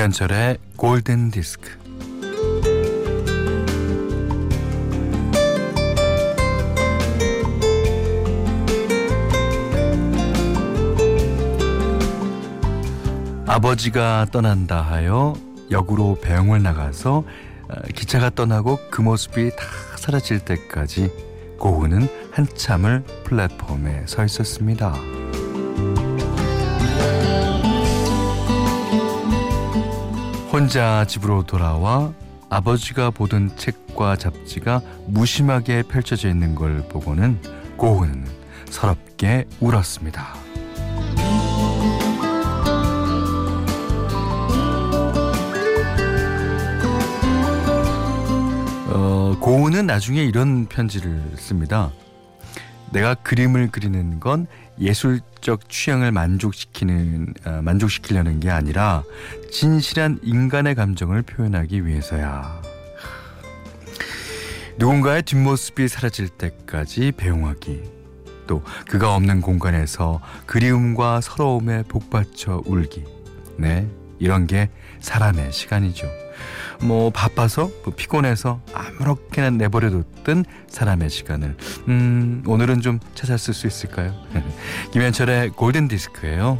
김현철의 골든 디스크. 아버지가 떠난다 하여 역으로 배웅을 나가서 어, 기차가 떠나고 그 모습이 다 사라질 때까지 고은은 한참을 플랫폼에 서 있었습니다. 혼자 집으로 돌아와 아버지가 보던 책과 잡지가 무심하게 펼쳐져 있는 걸 보고는 고은은 서럽게 울었습니다. 어, 고은은 나중에 이런 편지를 씁니다. 내가 그림을 그리는 건 예술적 취향을 만족시키는 아, 만족시키려는 게 아니라 진실한 인간의 감정을 표현하기 위해서야. 누군가의 뒷모습이 사라질 때까지 배웅하기. 또 그가 없는 공간에서 그리움과 서러움에 복받쳐 울기. 네, 이런 게 사람의 시간이죠. 뭐 바빠서 뭐 피곤해서 아무렇게나 내버려뒀던 사람의 시간을 음 오늘은 좀 찾았을 수 있을까요? 김현철의 골든 디스크예요.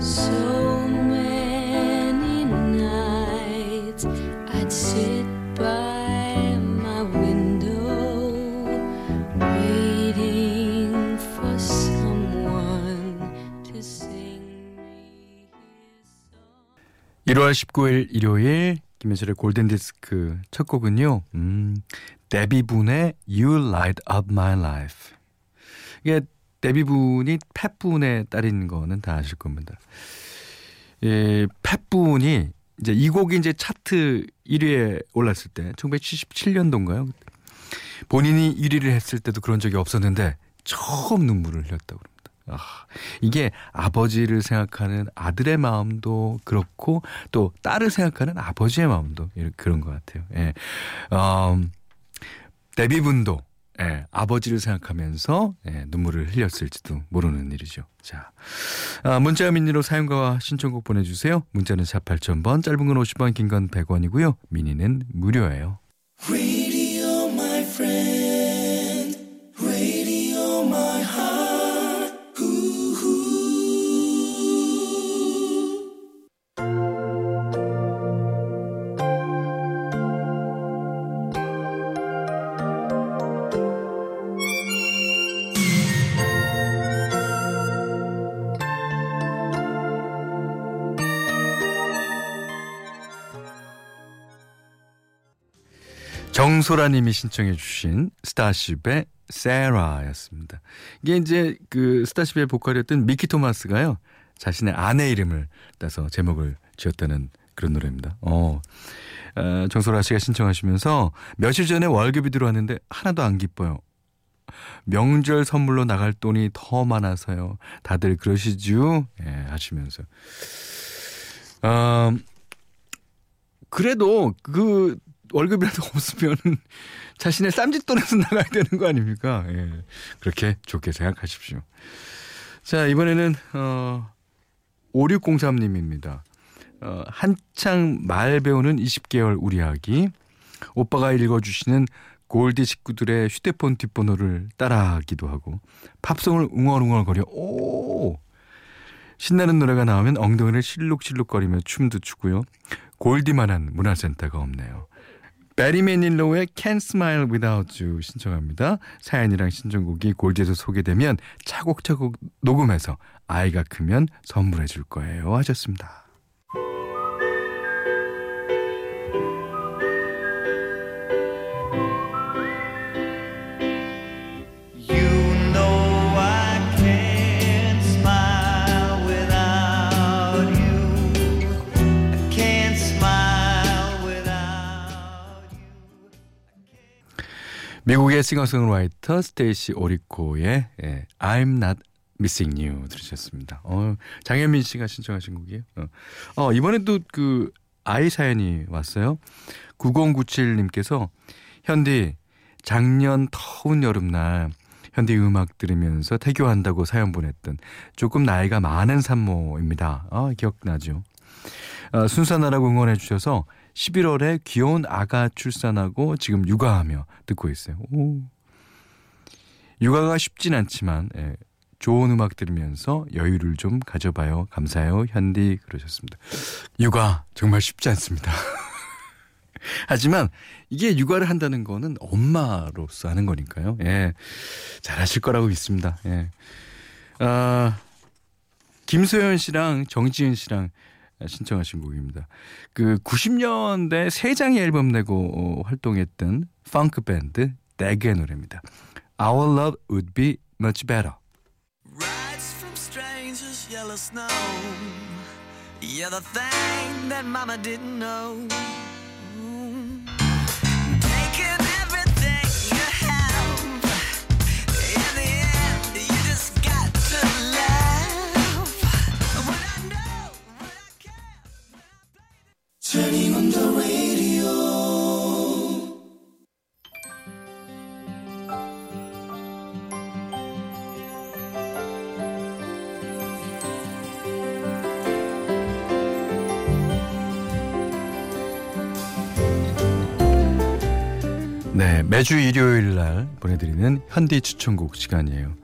So many nights I'd sit 1월 19일 일요일 김현철의 골든 디스크 첫 곡은요. 음, 데뷔분의 You Light Up My Life. 이게 데뷔분이 팻분의 딸인 거는 다 아실 겁니다. 예, 팻분이 이제 이 곡이 이제 차트 1위에 올랐을 때 1977년도인가요? 본인이 1위를 했을 때도 그런 적이 없었는데 처음 눈물을 흘렸다고. 아, 이게 아버지를 생각하는 아들의 마음도 그렇고 또 딸을 생각하는 아버지의 마음도 그런 것 같아요. 예. 음, 데뷔분도 예, 아버지를 생각하면서 예, 눈물을 흘렸을지도 모르는 일이죠. 자, 아, 문자 미니로 사용과 신청곡 보내주세요. 문자는 4 8000번, 짧은 건 50원, 긴 건 100원이고요. 미니는 무료예요. 정소라님이 신청해주신 스타쉽의 세라였습니다. 이게 이제 그 스타쉽의 보컬이었던 미키 토마스가요 자신의 아내 이름을 따서 제목을 지었다는 그런 노래입니다. 어, 어 정소라 씨가 신청하시면서 며칠 전에 월급이 들어왔는데 하나도 안 기뻐요. 명절 선물로 나갈 돈이 더 많아서요. 다들 그러시죠? 예, 하시면서. 어, 그래도 그 월급이라도 없으면 자신의 쌈짓돈에서 나가야 되는 거 아닙니까? 예. 그렇게 좋게 생각하십시오. 자, 이번에는, 어, 5603님입니다. 어, 한창 말 배우는 20개월 우리 아기. 오빠가 읽어주시는 골디 식구들의 휴대폰 뒷번호를 따라하기도 하고, 팝송을 웅얼웅얼거려, 오! 신나는 노래가 나오면 엉덩이를 실룩실룩거리며 춤도 추고요. 골디만한 문화센터가 없네요. 베리 매닐로의 Can't Smile Without You 신청합니다. 사연이랑 신청곡이 골드에서 소개되면 차곡차곡 녹음해서 아이가 크면 선물해 줄 거예요 하셨습니다. 미국의 싱어송라이터 스테이시 오리코의 예, I'm Not Missing You 들으셨습니다. 어, 장현민 씨가 신청하신 곡이에요. 어, 어 이번에도 그 아이 사연이 왔어요. 9097님께서 현디 작년 더운 여름날 현대 음악 들으면서 태교한다고 사연 보냈던 조금 나이가 많은 산모입니다. 아, 기억나죠? 아, 순산하라고 응원해 주셔서 11월에 귀여운 아가 출산하고 지금 육아하며 듣고 있어요. 오. 육아가 쉽진 않지만 예, 좋은 음악 들으면서 여유를 좀 가져봐요. 감사해요. 현디 그러셨습니다. 육아 정말 쉽지 않습니다. 하지만 이게 육아를 한다는 거는 엄마로서 하는 거니까요. 예. 잘하실 거라고 믿습니다. 예. 아, 김소연 씨랑 정지은 씨랑 신청하신 곡입니다. 그 90년대 세 장의 앨범 내고 어, 활동했던 펑크 밴드 덱의 노래입니다. Our love would be much better. Rides from strangers, yellow snow. Yeah, the thing that mama didn't know. 네, 매주 일요일 날 보내드리는 현디 추천곡 시간이에요.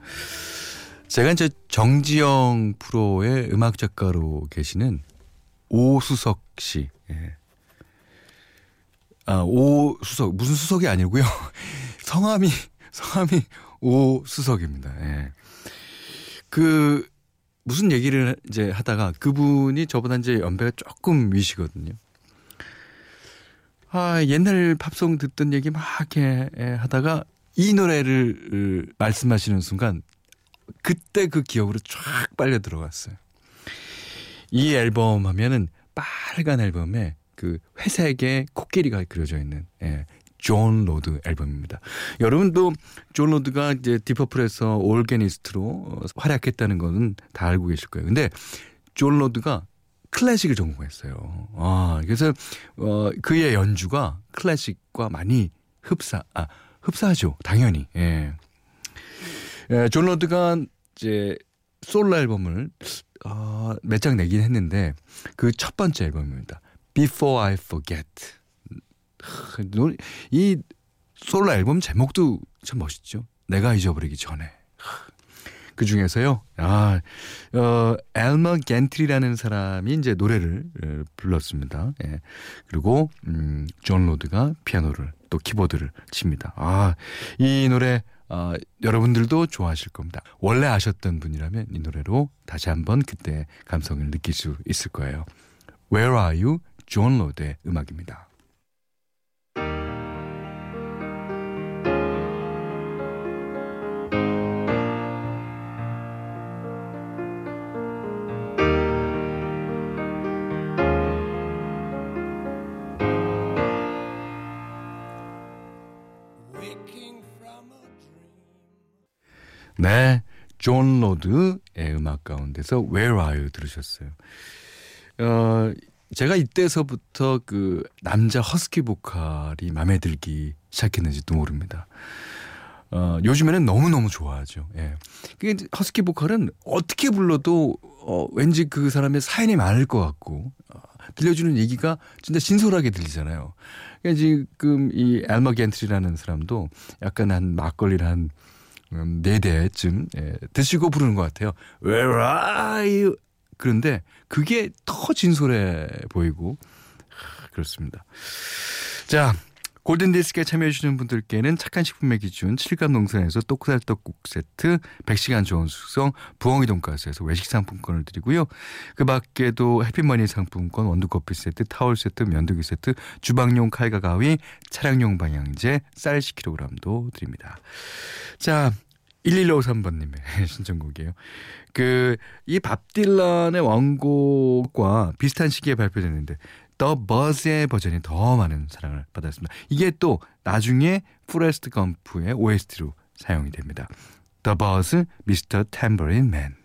제가 이제 정지영 프로의 음악 작가로 계시는 오수석 씨. 예. 아, 오수석 무슨 수석이 아니고요. 성함이 성함이 오수석입니다. 예. 그 무슨 얘기를 이제 하다가 그분이 저보다 이제 연배가 조금 위시거든요. 아, 옛날 팝송 듣던 얘기 막 이렇게 예, 하다가 이 노래를 으, 말씀하시는 순간 그때 그 기억으로 쫙 빨려 들어갔어요. 이 앨범 하면은 빨간 앨범에 그 회색의 코끼리가 그려져 있는 예, 존 로드 앨범입니다. 여러분도 존 로드가 이제 딥 퍼플에서 organist로 어, 활약했다는 거는 다 알고 계실 거예요. 근데 존 로드가 클래식을 전공했어요. 아, 그래서 어 그의 연주가 클래식과 많이 흡사 아 흡사하죠. 당연히. 예. 예, 존 로드가 이제 솔로 앨범을 어, 몇장 내긴 했는데 그 첫 번째 앨범입니다. Before I Forget. 이 솔로 앨범 제목도 참 멋있죠. 내가 잊어버리기 전에. 하, 그 중에서요, 아, 어, 엘머 겐트리라는 사람이 이제 노래를 에, 불렀습니다. 예. 그리고, 음, 존 로드가 피아노를 또 키보드를 칩니다. 아, 이 노래, 아, 여러분들도 좋아하실 겁니다. 원래 아셨던 분이라면 이 노래로 다시 한번 그때 감성을 느낄 수 있을 거예요. Where are you? 존 로드의 음악입니다. 네, 존 로드의 음악 가운데서 Where Are You 들으셨어요. 어, 제가 이때서부터 그 남자 허스키 보컬이 마음에 들기 시작했는지도 모릅니다. 어, 요즘에는 너무너무 좋아하죠. 예. 그게 허스키 보컬은 어떻게 불러도 어, 왠지 그 사람의 사연이 많을 것 같고 어, 들려주는 얘기가 진짜 진솔하게 들리잖아요. 그러니까 지금 이 엘머 겐트리라는 사람도 약간 한 막걸리를 한 음, 네 대쯤 예, 드시고 부르는 것 같아요. Where are you? 그런데 그게 더 진솔해 보이고 하, 그렇습니다. 자 골든디스크에 참여해주시는 분들께는 착한 식품의 기준 7감 농산에서 떡살떡국 세트 100시간 좋은 숙성 부엉이 돈가스에서 외식 상품권을 드리고요. 그 밖에도 해피머니 상품권 원두커피 세트 타월 세트 면도기 세트 주방용 칼과 가위 차량용 방향제 쌀 10kg도 드립니다. 자 1153번님의 신청곡이에요. 그, 이 밥 딜런의 원곡과 비슷한 시기에 발표됐는데, 더 버즈의 버전이 더 많은 사랑을 받았습니다. 이게 또 나중에 포레스트 검프의 OST로 사용이 됩니다. 더 버즈, Mr. Tambourine Man.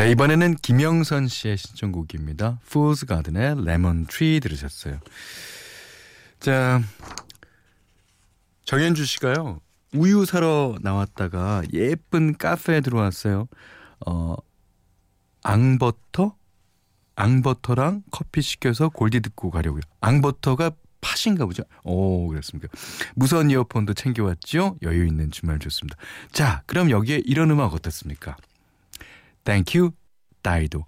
네, 이번에는 김영선 씨의 신청곡입니다. Fool's Garden의 Lemon Tree 들으셨어요. 자, 정현주 씨가요. 우유 사러 나왔다가 예쁜 카페에 들어왔어요. 어, 앙버터? 앙버터랑 커피 시켜서 골디 듣고 가려고요. 앙버터가 팥인가 보죠? 오, 그렇습니까. 무선 이어폰도 챙겨왔죠? 여유 있는 주말 좋습니다. 자, 그럼 여기에 이런 음악 어떻습니까? Thank you, 다이도.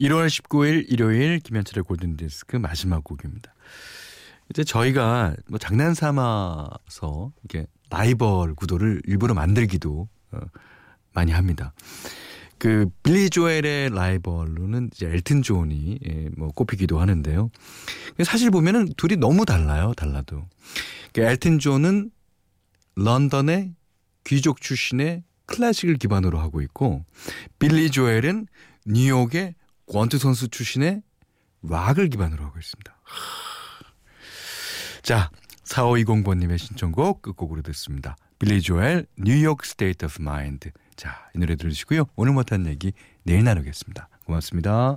(1월 19일) 일요일 김현철의 골든디스크 마지막 곡입니다. 이제 저희가 뭐 장난 삼아서 이렇게 라이벌 구도를 일부러 만들기도 어, 많이 합니다. 그 빌리 조엘의 라이벌로는 이제 엘튼 존이 예, 뭐 꼽히기도 하는데요. 사실 보면은 둘이 너무 달라요. 달라도. 그 엘튼 존은 런던의 귀족 출신의 클래식을 기반으로 하고 있고 빌리 조엘은 뉴욕의 권투 선수 출신의 락을 기반으로 하고 있습니다. 자, 4520번님의 신청곡 끝곡으로 듣습니다. 빌리 조엘, New York State of Mind. 자, 이 노래 들으시고요. 오늘 못한 얘기 내일 나누겠습니다. 고맙습니다.